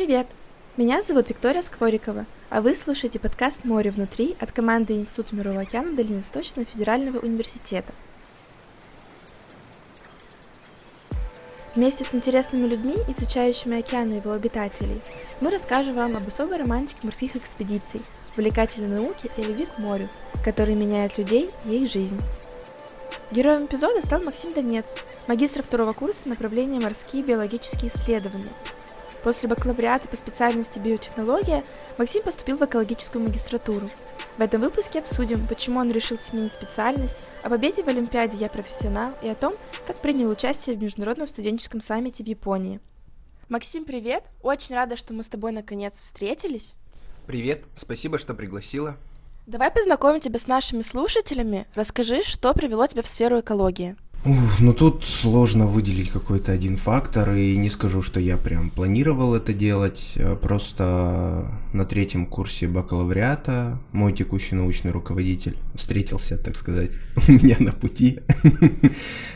Привет! Меня зовут Виктория Скворикова, а вы слушаете подкаст «Море внутри» от команды Института Мирового океана Дальневосточного федерального университета. Вместе с интересными людьми, изучающими океан и его обитателей, мы расскажем вам об особой романтике морских экспедиций, увлекательной науке и любви к морю, которые меняют людей и их жизнь. Героем эпизода стал Максим Донец, магистр второго курса направления морские биологические исследования. После бакалавриата по специальности биотехнология Максим поступил в экологическую магистратуру. В этом выпуске обсудим, почему он решил сменить специальность, о победе в Олимпиаде «Я профессионал» и о том, как принял участие в Международном студенческом саммите в Японии. Максим, привет! Очень рада, что мы с тобой наконец встретились. Привет, спасибо, что пригласила. Давай познакомим тебя с нашими слушателями. Расскажи, что привело тебя в сферу экологии. Ну тут сложно выделить какой-то один фактор, и не скажу, что я прям планировал это делать. А просто на третьем курсе бакалавриата мой текущий научный руководитель встретился, так сказать, у меня на пути.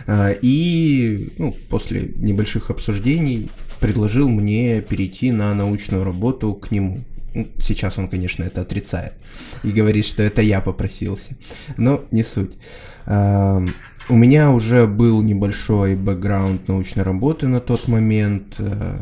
А, и ну, после небольших обсуждений предложил мне перейти на научную работу к нему. Ну, сейчас он, конечно, это отрицает и говорит, что это я попросился. Но не суть. У меня уже был небольшой бэкграунд научной работы на тот момент, э,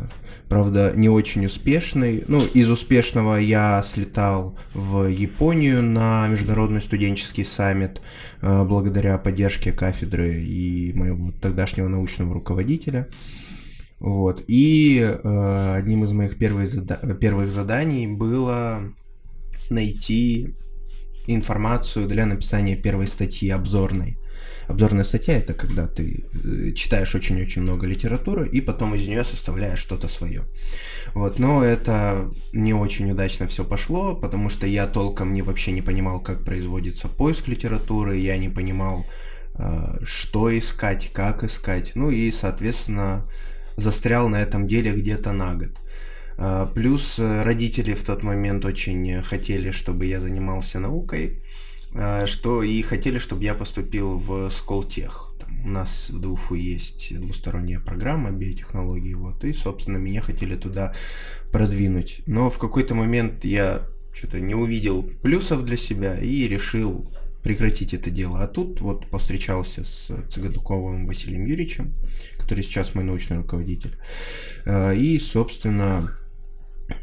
правда, не очень успешный. Ну, из успешного я слетал в Японию на международный студенческий саммит э, благодаря поддержке кафедры и моего тогдашнего научного руководителя. Вот. И э, одним из моих первых, зада- первых заданий было найти информацию для написания первой статьи обзорной. Обзорная статья это когда ты э, читаешь очень-очень много литературы и потом из нее составляешь что-то свое. Вот, но это не очень удачно все пошло, потому что я толком не вообще не понимал, как производится поиск литературы, я не понимал, э, что искать, как искать, ну и, соответственно, застрял на этом деле где-то на год. Э, плюс родители в тот момент очень хотели, чтобы я занимался наукой, что и хотели, чтобы я поступил в Сколтех. у нас в ДУФУ есть двусторонняя программа биотехнологии, вот, и, собственно, меня хотели туда продвинуть. Но в какой-то момент я что-то не увидел плюсов для себя и решил прекратить это дело. А тут вот повстречался с Цыгануковым Василием Юрьевичем, который сейчас мой научный руководитель. Э, и, собственно,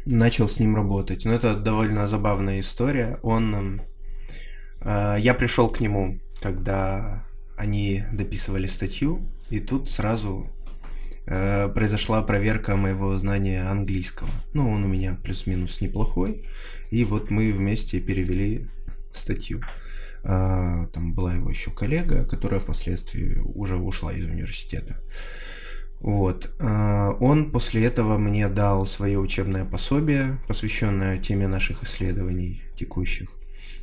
начал с ним работать. Но это довольно забавная история. Он я пришел к нему, когда они дописывали статью, и тут сразу э, произошла проверка моего знания английского. Ну, он у меня плюс-минус неплохой, и вот мы вместе перевели статью. Э, там была его еще коллега, которая впоследствии уже ушла из университета. Вот. Он после этого мне дал свое учебное пособие, посвященное теме наших исследований текущих.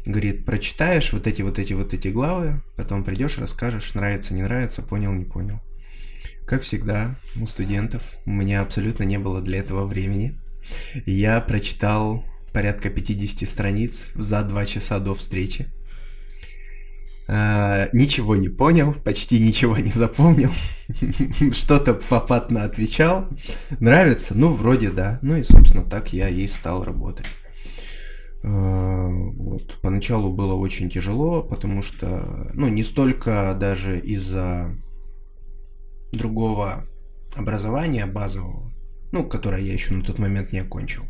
Говорит, прочитаешь вот эти вот эти вот эти главы, потом придешь, расскажешь, нравится, не нравится, понял, не понял. Как всегда, у студентов у меня абсолютно не было для этого времени. Я прочитал порядка 50 страниц за два часа до встречи. Uh, ничего не понял, почти ничего не запомнил, что-то фапатно отвечал. Нравится? Ну, вроде да. Ну и, собственно, так я и стал работать. Э, вот. Поначалу было очень тяжело, потому что, ну, не столько даже из-за другого образования базового, ну, которое я еще на тот момент не окончил,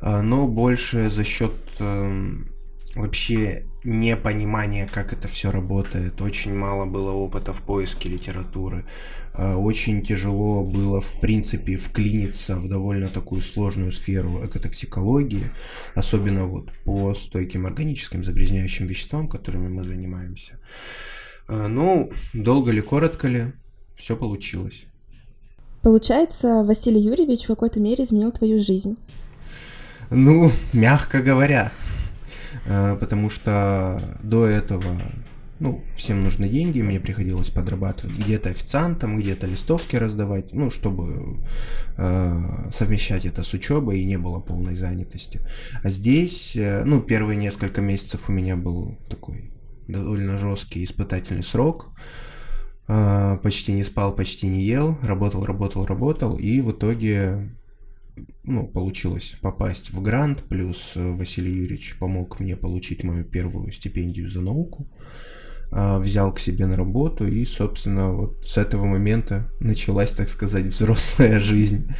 э, но больше за счет эм, вообще непонимание, как это все работает. Очень мало было опыта в поиске литературы. А, очень тяжело было, в принципе, вклиниться в довольно такую сложную сферу экотоксикологии, особенно вот по стойким органическим загрязняющим веществам, которыми мы занимаемся. А, ну, долго ли, коротко ли, все получилось. Получается, Василий Юрьевич в какой-то мере изменил твою жизнь. Ну, мягко говоря. Э, потому что до этого ну, всем нужны деньги, мне приходилось подрабатывать где-то официантом, где-то листовки раздавать, ну, чтобы э, совмещать это с учебой и не было полной занятости. А здесь, э, ну, первые несколько месяцев у меня был такой довольно жесткий испытательный срок. Э, почти не спал, почти не ел, работал, работал, работал, и в итоге ну, получилось попасть в грант, плюс Василий Юрьевич помог мне получить мою первую стипендию за науку. А, взял к себе на работу, и, собственно, вот с этого момента началась, так сказать, взрослая жизнь.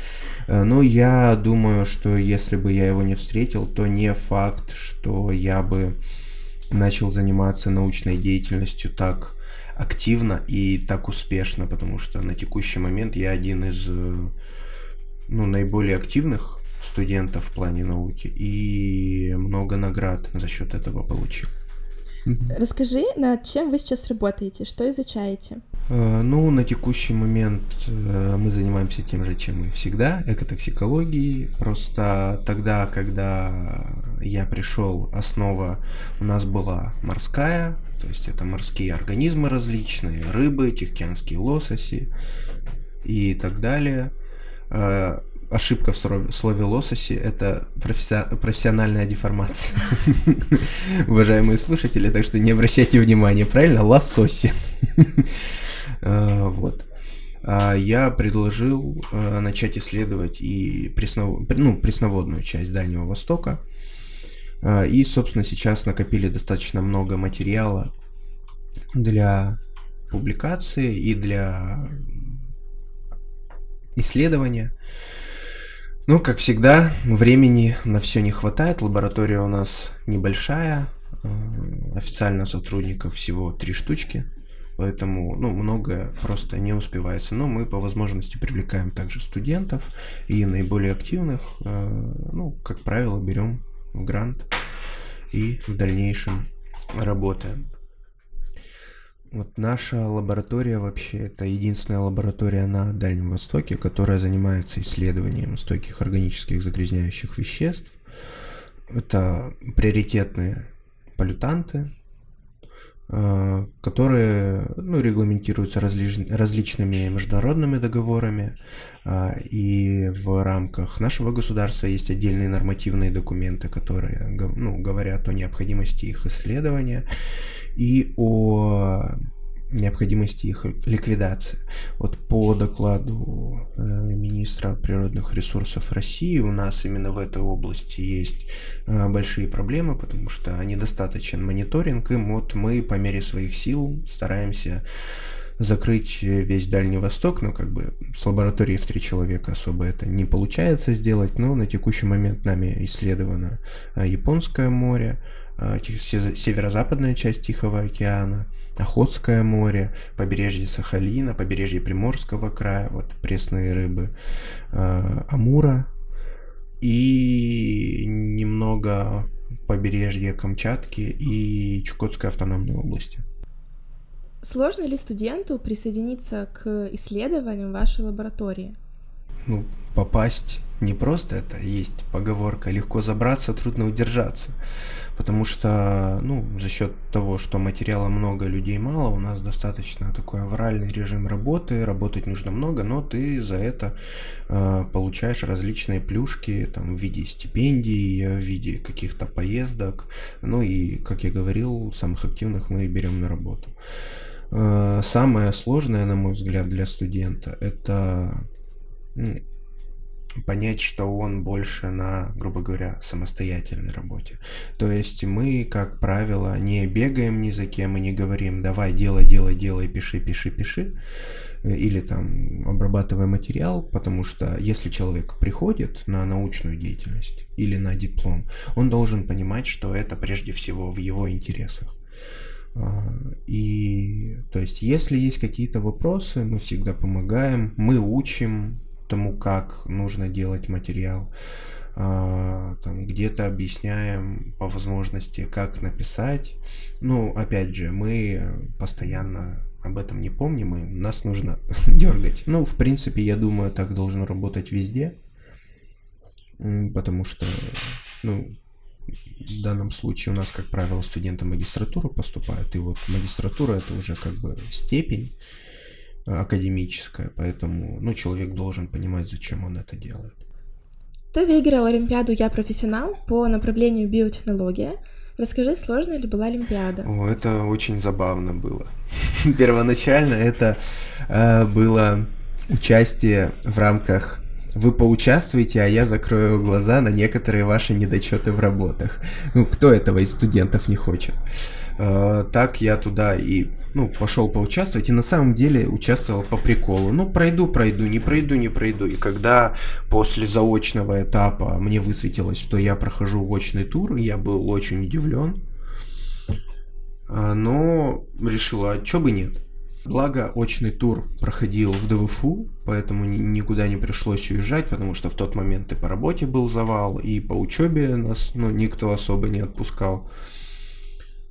А, но я думаю, что если бы я его не встретил, то не факт, что я бы начал заниматься научной деятельностью так активно и так успешно, потому что на текущий момент я один из э, ну, наиболее активных студентов в плане науки и много наград за счет этого получил. Расскажи, над чем вы сейчас работаете, что изучаете? Э, ну, на текущий момент э, мы занимаемся тем же, чем и всегда, экотоксикологией. Просто тогда, когда я пришел, основа у нас была морская, то есть это морские организмы различные, рыбы, тихоокеанские лососи и так далее ошибка в слове лососи – это профессиональная деформация. Уважаемые слушатели, так что не обращайте внимания, правильно? Лососи. А, вот. А я предложил а, начать исследовать и ну, пресноводную часть Дальнего Востока. И, собственно, сейчас накопили достаточно много материала для публикации и для исследования. Ну, как всегда, времени на все не хватает. Лаборатория у нас небольшая. Э, официально сотрудников всего три штучки. Поэтому, ну, многое просто не успевается. Но мы по возможности привлекаем также студентов и наиболее активных, э, ну, как правило, берем в грант и в дальнейшем работаем. Вот наша лаборатория вообще это единственная лаборатория на Дальнем Востоке, которая занимается исследованием стойких органических загрязняющих веществ. Это приоритетные полютанты, которые ну, регламентируются различ, различными международными договорами, э, и в рамках нашего государства есть отдельные нормативные документы, которые ну, говорят о необходимости их исследования и о необходимости их ликвидации. Вот по докладу э, министра природных ресурсов России у нас именно в этой области есть э, большие проблемы, потому что недостаточен мониторинг, и вот мы по мере своих сил стараемся закрыть весь Дальний Восток, но как бы с лабораторией в три человека особо это не получается сделать, но на текущий момент нами исследовано э, Японское море, Э, северо-западная часть Тихого океана, Охотское море, побережье Сахалина, побережье Приморского края, вот пресные рыбы, э, Амура и немного побережье Камчатки и Чукотской автономной области. Сложно ли студенту присоединиться к исследованиям вашей лаборатории? Ну, попасть не просто это, есть поговорка, легко забраться, трудно удержаться потому что, ну, за счет того, что материала много, людей мало, у нас достаточно такой авральный режим работы, работать нужно много, но ты за это э, получаешь различные плюшки, там, в виде стипендий, в виде каких-то поездок, ну и, как я говорил, самых активных мы берем на работу. Э, самое сложное, на мой взгляд, для студента, это понять, что он больше на, грубо говоря, самостоятельной работе. То есть мы, как правило, не бегаем ни за кем и не говорим, давай, делай, делай, делай, пиши, пиши, пиши, или там обрабатывай материал, потому что если человек приходит на научную деятельность или на диплом, он должен понимать, что это прежде всего в его интересах. А, и то есть, если есть какие-то вопросы, мы всегда помогаем, мы учим, тому, как нужно делать материал. А, там где-то объясняем по возможности, как написать. Ну, опять же, мы постоянно об этом не помним, и нас нужно дергать. Ну, в принципе, я думаю, так должно работать везде, потому что, ну, в данном случае у нас, как правило, студенты магистратуры поступают, и вот магистратура это уже как бы степень, академическая, поэтому ну, человек должен понимать, зачем он это делает. Ты выиграл Олимпиаду «Я профессионал» по направлению биотехнология. Расскажи, сложная ли была Олимпиада? О, это очень забавно было. Первоначально это э, было участие в рамках вы поучаствуете, а я закрою глаза на некоторые ваши недочеты в работах. Ну, кто этого из студентов не хочет? Э, так я туда и ну, пошел поучаствовать, и на самом деле участвовал по приколу. Ну, пройду, пройду, не пройду, не пройду. И когда после заочного этапа мне высветилось, что я прохожу в очный тур, я был очень удивлен. Э, но решил, а чё бы нет. Благо, очный тур проходил в ДВФУ, поэтому никуда не пришлось уезжать, потому что в тот момент и по работе был завал, и по учебе нас ну, никто особо не отпускал.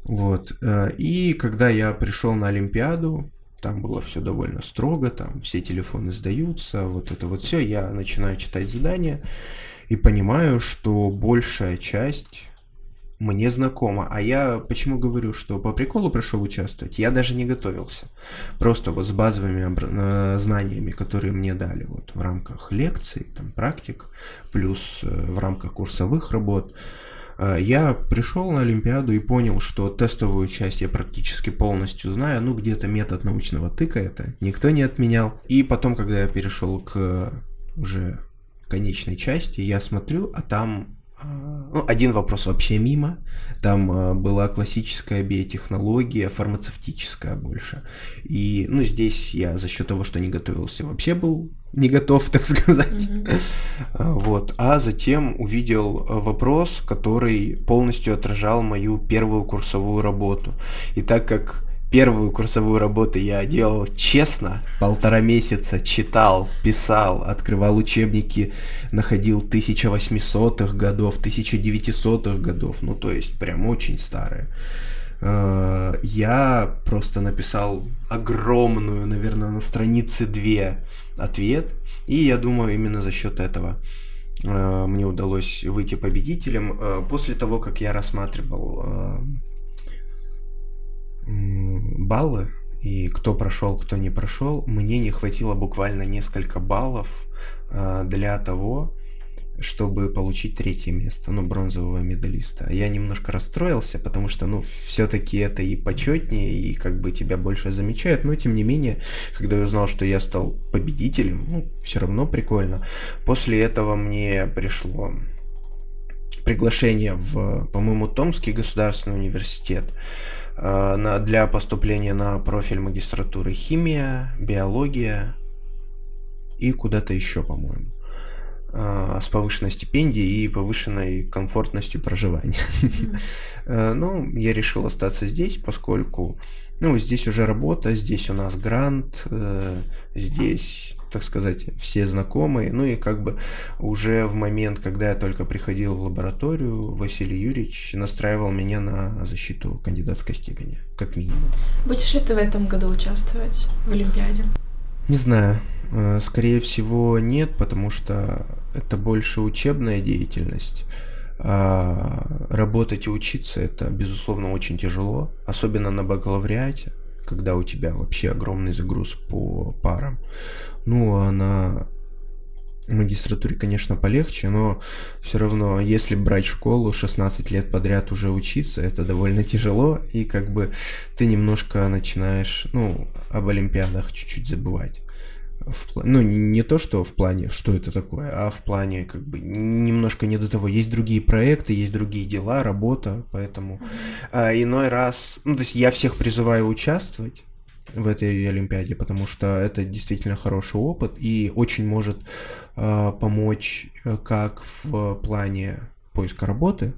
Вот. Э, и когда я пришел на Олимпиаду, там было все довольно строго, там все телефоны сдаются, вот это вот все, я начинаю читать задания и понимаю, что большая часть мне знакомо. А я почему говорю, что по приколу пришел участвовать? Я даже не готовился. Просто вот с базовыми э, знаниями, которые мне дали вот в рамках лекций, там практик, плюс э, в рамках курсовых работ. Э, я пришел на Олимпиаду и понял, что тестовую часть я практически полностью знаю. Ну, где-то метод научного тыка это никто не отменял. И потом, когда я перешел к уже конечной части, я смотрю, а там ну, один вопрос вообще мимо. Там э, была классическая биотехнология, фармацевтическая больше. И, ну, здесь я за счет того, что не готовился, вообще был не готов, так сказать. Mm-hmm. Вот. А затем увидел вопрос, который полностью отражал мою первую курсовую работу. И так как Первую курсовую работу я делал честно, полтора месяца читал, писал, открывал учебники, находил 1800-х годов, 1900-х годов, ну то есть прям очень старые. Э, я просто написал огромную, наверное, на странице две ответ, и я думаю, именно за счет этого э, мне удалось выйти победителем. Э, после того, как я рассматривал баллы и кто прошел, кто не прошел, мне не хватило буквально несколько баллов э, для того, чтобы получить третье место, ну, бронзового медалиста. Я немножко расстроился, потому что, ну, все-таки это и почетнее, и как бы тебя больше замечают, но тем не менее, когда я узнал, что я стал победителем, ну, все равно прикольно. После этого мне пришло приглашение в, по-моему, Томский государственный университет. Для поступления на профиль магистратуры химия, биология и куда-то еще, по-моему э, с повышенной стипендией и повышенной комфортностью проживания. Mm-hmm. ну, я решил остаться здесь, поскольку, ну, здесь уже работа, здесь у нас грант, здесь так сказать, все знакомые. Ну и как бы уже в момент, когда я только приходил в лабораторию, Василий Юрьевич настраивал меня на защиту кандидатской степени, как минимум. Будешь ли ты в этом году участвовать в Олимпиаде? Не знаю. Э, скорее всего, нет, потому что это больше учебная деятельность. А работать и учиться это, безусловно, очень тяжело, особенно на бакалавриате когда у тебя вообще огромный загруз по парам. Ну, а на магистратуре, конечно, полегче, но все равно, если брать школу 16 лет подряд уже учиться, это довольно тяжело, и как бы ты немножко начинаешь, ну, об Олимпиадах чуть-чуть забывать в, ну, не то, что в плане, что это такое, а в плане, как бы, немножко не до того. Есть другие проекты, есть другие дела, работа, поэтому а, иной раз, ну, то есть я всех призываю участвовать в этой Олимпиаде, потому что это действительно хороший опыт и очень может а, помочь э, как в плане поиска работы,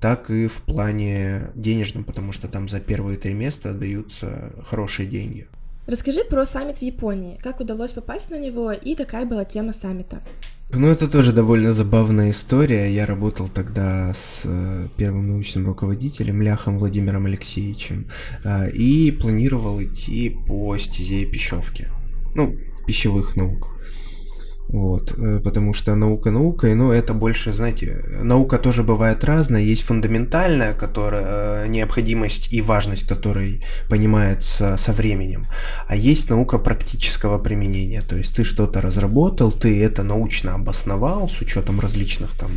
так и в плане денежном, потому что там за первые три места даются хорошие деньги. Расскажи про саммит в Японии. Как удалось попасть на него и какая была тема саммита? Ну, это тоже довольно забавная история. Я работал тогда с э, первым научным руководителем Ляхом Владимиром Алексеевичем э, и планировал идти по стезе пищевки. Ну, пищевых наук. Вот, э, потому что наука наукой, но это больше, знаете, наука тоже бывает разная. Есть фундаментальная, которая, э, необходимость и важность которой понимается со временем, а есть наука практического применения. То есть ты что-то разработал, ты это научно обосновал с учетом различных там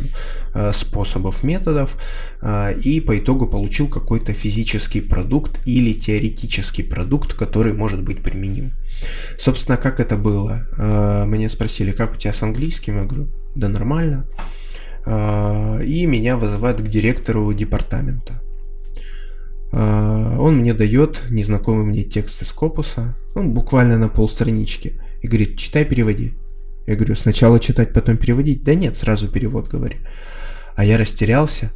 э, способов, методов, и по итогу получил какой-то физический продукт или теоретический продукт, который может быть применим. Собственно, как это было? Мне спросили, как у тебя с английским? Я говорю, да нормально. А, и меня вызывают к директору департамента. А, он мне дает незнакомый мне текст из Копуса, он буквально на полстранички, и говорит, читай, переводи. Я говорю, сначала читать, потом переводить? Да нет, сразу перевод говори. А я растерялся,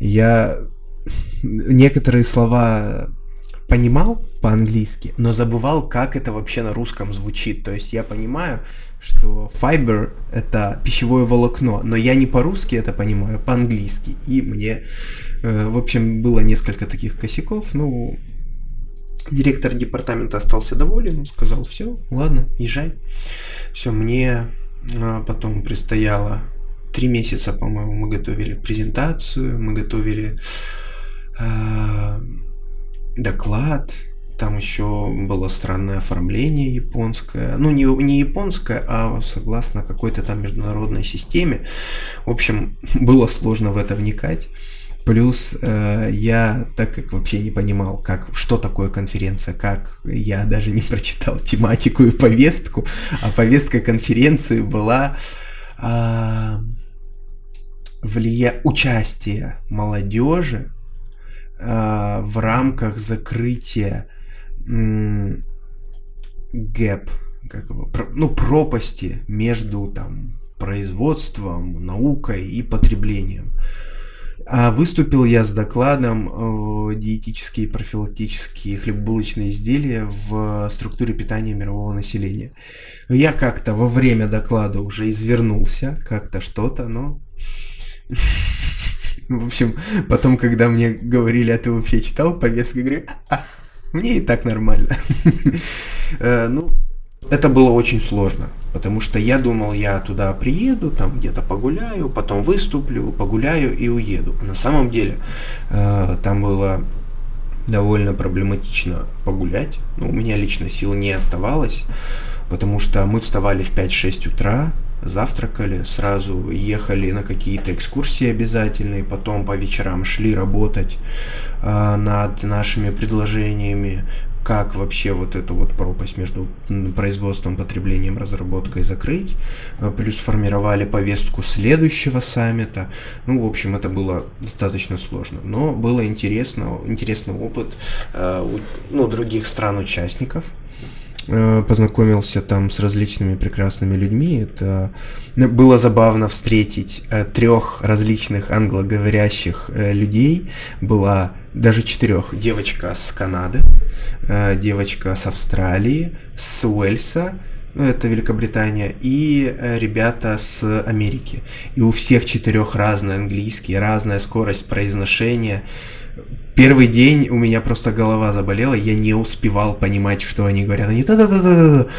я некоторые слова понимал по-английски, но забывал, как это вообще на русском звучит. То есть я понимаю, что fiber — это пищевое волокно, но я не по-русски это понимаю, а по-английски. И мне, э, в общем, было несколько таких косяков. Ну, директор департамента остался доволен, сказал, все, ладно, езжай. Все, мне а, потом предстояло три месяца, по-моему, мы готовили презентацию, мы готовили э, доклад, там еще было странное оформление японское. Ну, не, не японское, а согласно какой-то там международной системе. В общем, было сложно в это вникать. Плюс э, я, так как вообще не понимал, как, что такое конференция, как я даже не прочитал тематику и повестку, а повестка конференции была э, влия... участие молодежи э, в рамках закрытия гэп, как его, ну, пропасти между там производством, наукой и потреблением. А выступил я с докладом о диетические профилактические хлебобулочные изделия в структуре питания мирового населения. Я как-то во время доклада уже извернулся, как-то что-то, но в общем, потом, когда мне говорили, а ты вообще читал повестку, я говорю, мне и так нормально. Э, ну, это было очень сложно, потому что я думал, я туда приеду, там где-то погуляю, потом выступлю, погуляю и уеду. А на самом деле э, там было довольно проблематично погулять. Но у меня лично сил не оставалось, потому что мы вставали в 5-6 утра, завтракали, сразу ехали на какие-то экскурсии обязательные, потом по вечерам шли работать э, над нашими предложениями, как вообще вот эту вот пропасть между производством, потреблением, разработкой закрыть. Э, плюс формировали повестку следующего саммита. Ну, в общем, это было достаточно сложно. Но было интересно, интересный опыт э, у ну, других стран-участников. Э, познакомился там с различными прекрасными людьми. Это ну, было забавно встретить э, трех различных англоговорящих э, людей. Была даже четырех. Девочка с Канады, девочка с Австралии, с Уэльса, ну, это Великобритания, и ребята с Америки. И у всех четырех разный английский, разная скорость произношения. Первый день у меня просто голова заболела, я не успевал понимать, что они говорят. Они та та та та та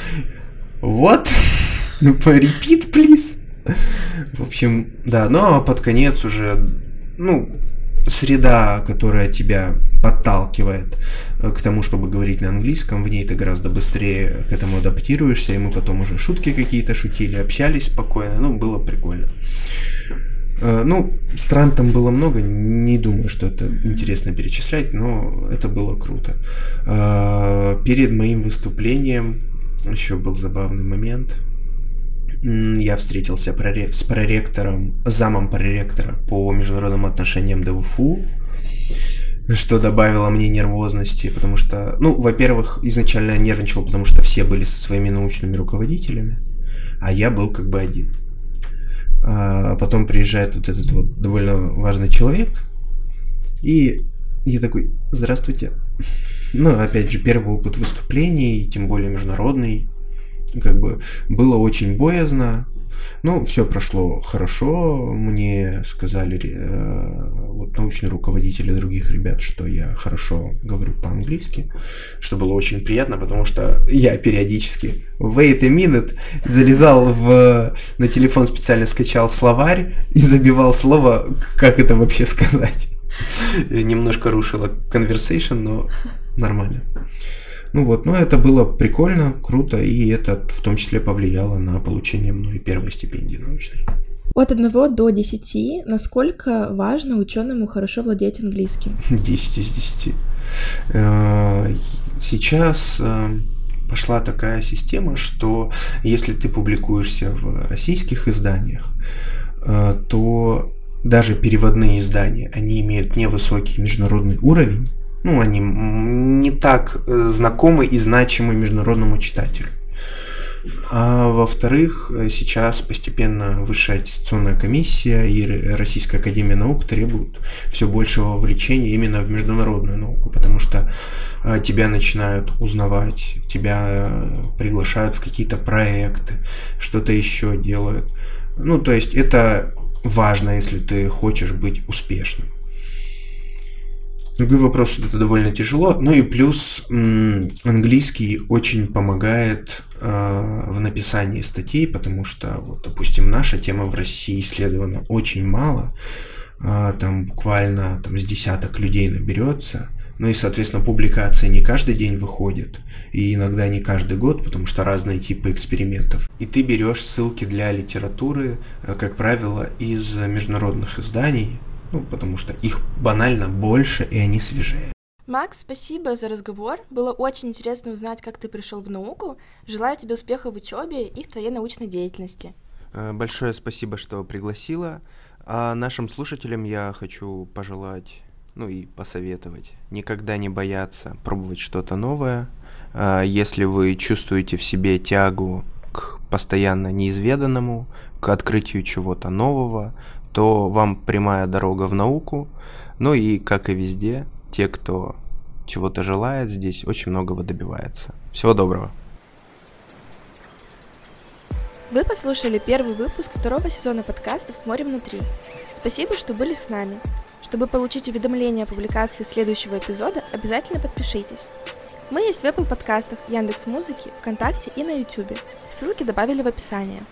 Вот. Repeat, please. В общем, да, но под конец уже, ну, среда, которая тебя подталкивает э, к тому, чтобы говорить на английском, в ней ты гораздо быстрее к этому адаптируешься, и мы потом уже шутки какие-то шутили, общались спокойно, ну, было прикольно. Э, ну, стран там было много, не думаю, что это интересно перечислять, но это было круто. Э, перед моим выступлением еще был забавный момент. Я встретился с проректором, замом проректора по международным отношениям ДВФУ, что добавило мне нервозности, потому что, ну, во-первых, изначально я нервничал, потому что все были со своими научными руководителями, а я был как бы один. А потом приезжает вот этот вот довольно важный человек, и я такой, здравствуйте. Ну, опять же, первый опыт выступлений, тем более международный, как бы было очень боязно, ну, все прошло хорошо. Мне сказали э, вот научные руководители других ребят, что я хорошо говорю по-английски, что было очень приятно, потому что я периодически wait a minute залезал в, на телефон, специально скачал словарь и забивал слово, как это вообще сказать. Немножко рушило conversation, но нормально. Ну вот, но это было прикольно, круто, и это в том числе повлияло на получение мной первой стипендии научной. От 1 до 10, насколько важно ученому хорошо владеть английским? 10 из 10. Э, сейчас, э, пошла такая система, что если ты публикуешься в российских изданиях, э, то даже переводные издания, они имеют невысокий международный уровень, ну, они не так э, знакомы и значимы международному читателю. А во-вторых, сейчас постепенно Высшая аттестационная комиссия и Российская академия наук требуют все большего вовлечения именно в международную науку, потому что тебя начинают узнавать, тебя приглашают в какие-то проекты, что-то еще делают. Ну, то есть это важно, если ты хочешь быть успешным. Другой вопрос, что это довольно тяжело. Ну и плюс английский очень помогает э, в написании статей, потому что, вот, допустим, наша тема в России исследована очень мало. Э, там буквально там, с десяток людей наберется. Ну и, соответственно, публикации не каждый день выходят, и иногда не каждый год, потому что разные типы экспериментов. И ты берешь ссылки для литературы, э, как правило, из международных изданий, ну, потому что их банально больше, и они свежее. Макс, спасибо за разговор. Было очень интересно узнать, как ты пришел в науку. Желаю тебе успеха в учебе и в твоей научной деятельности. Э, большое спасибо, что пригласила. А нашим слушателям я хочу пожелать, ну и посоветовать, никогда не бояться пробовать что-то новое. А если вы чувствуете в себе тягу к постоянно неизведанному, к открытию чего-то нового, то вам прямая дорога в науку. Ну и, как и везде, те, кто чего-то желает, здесь очень многого добивается. Всего доброго. Вы послушали первый выпуск второго сезона подкастов «Море внутри». Спасибо, что были с нами. Чтобы получить уведомления о публикации следующего эпизода, обязательно подпишитесь. Мы есть в Apple подкастах, Яндекс Музыки, ВКонтакте и на YouTube. Ссылки добавили в описание.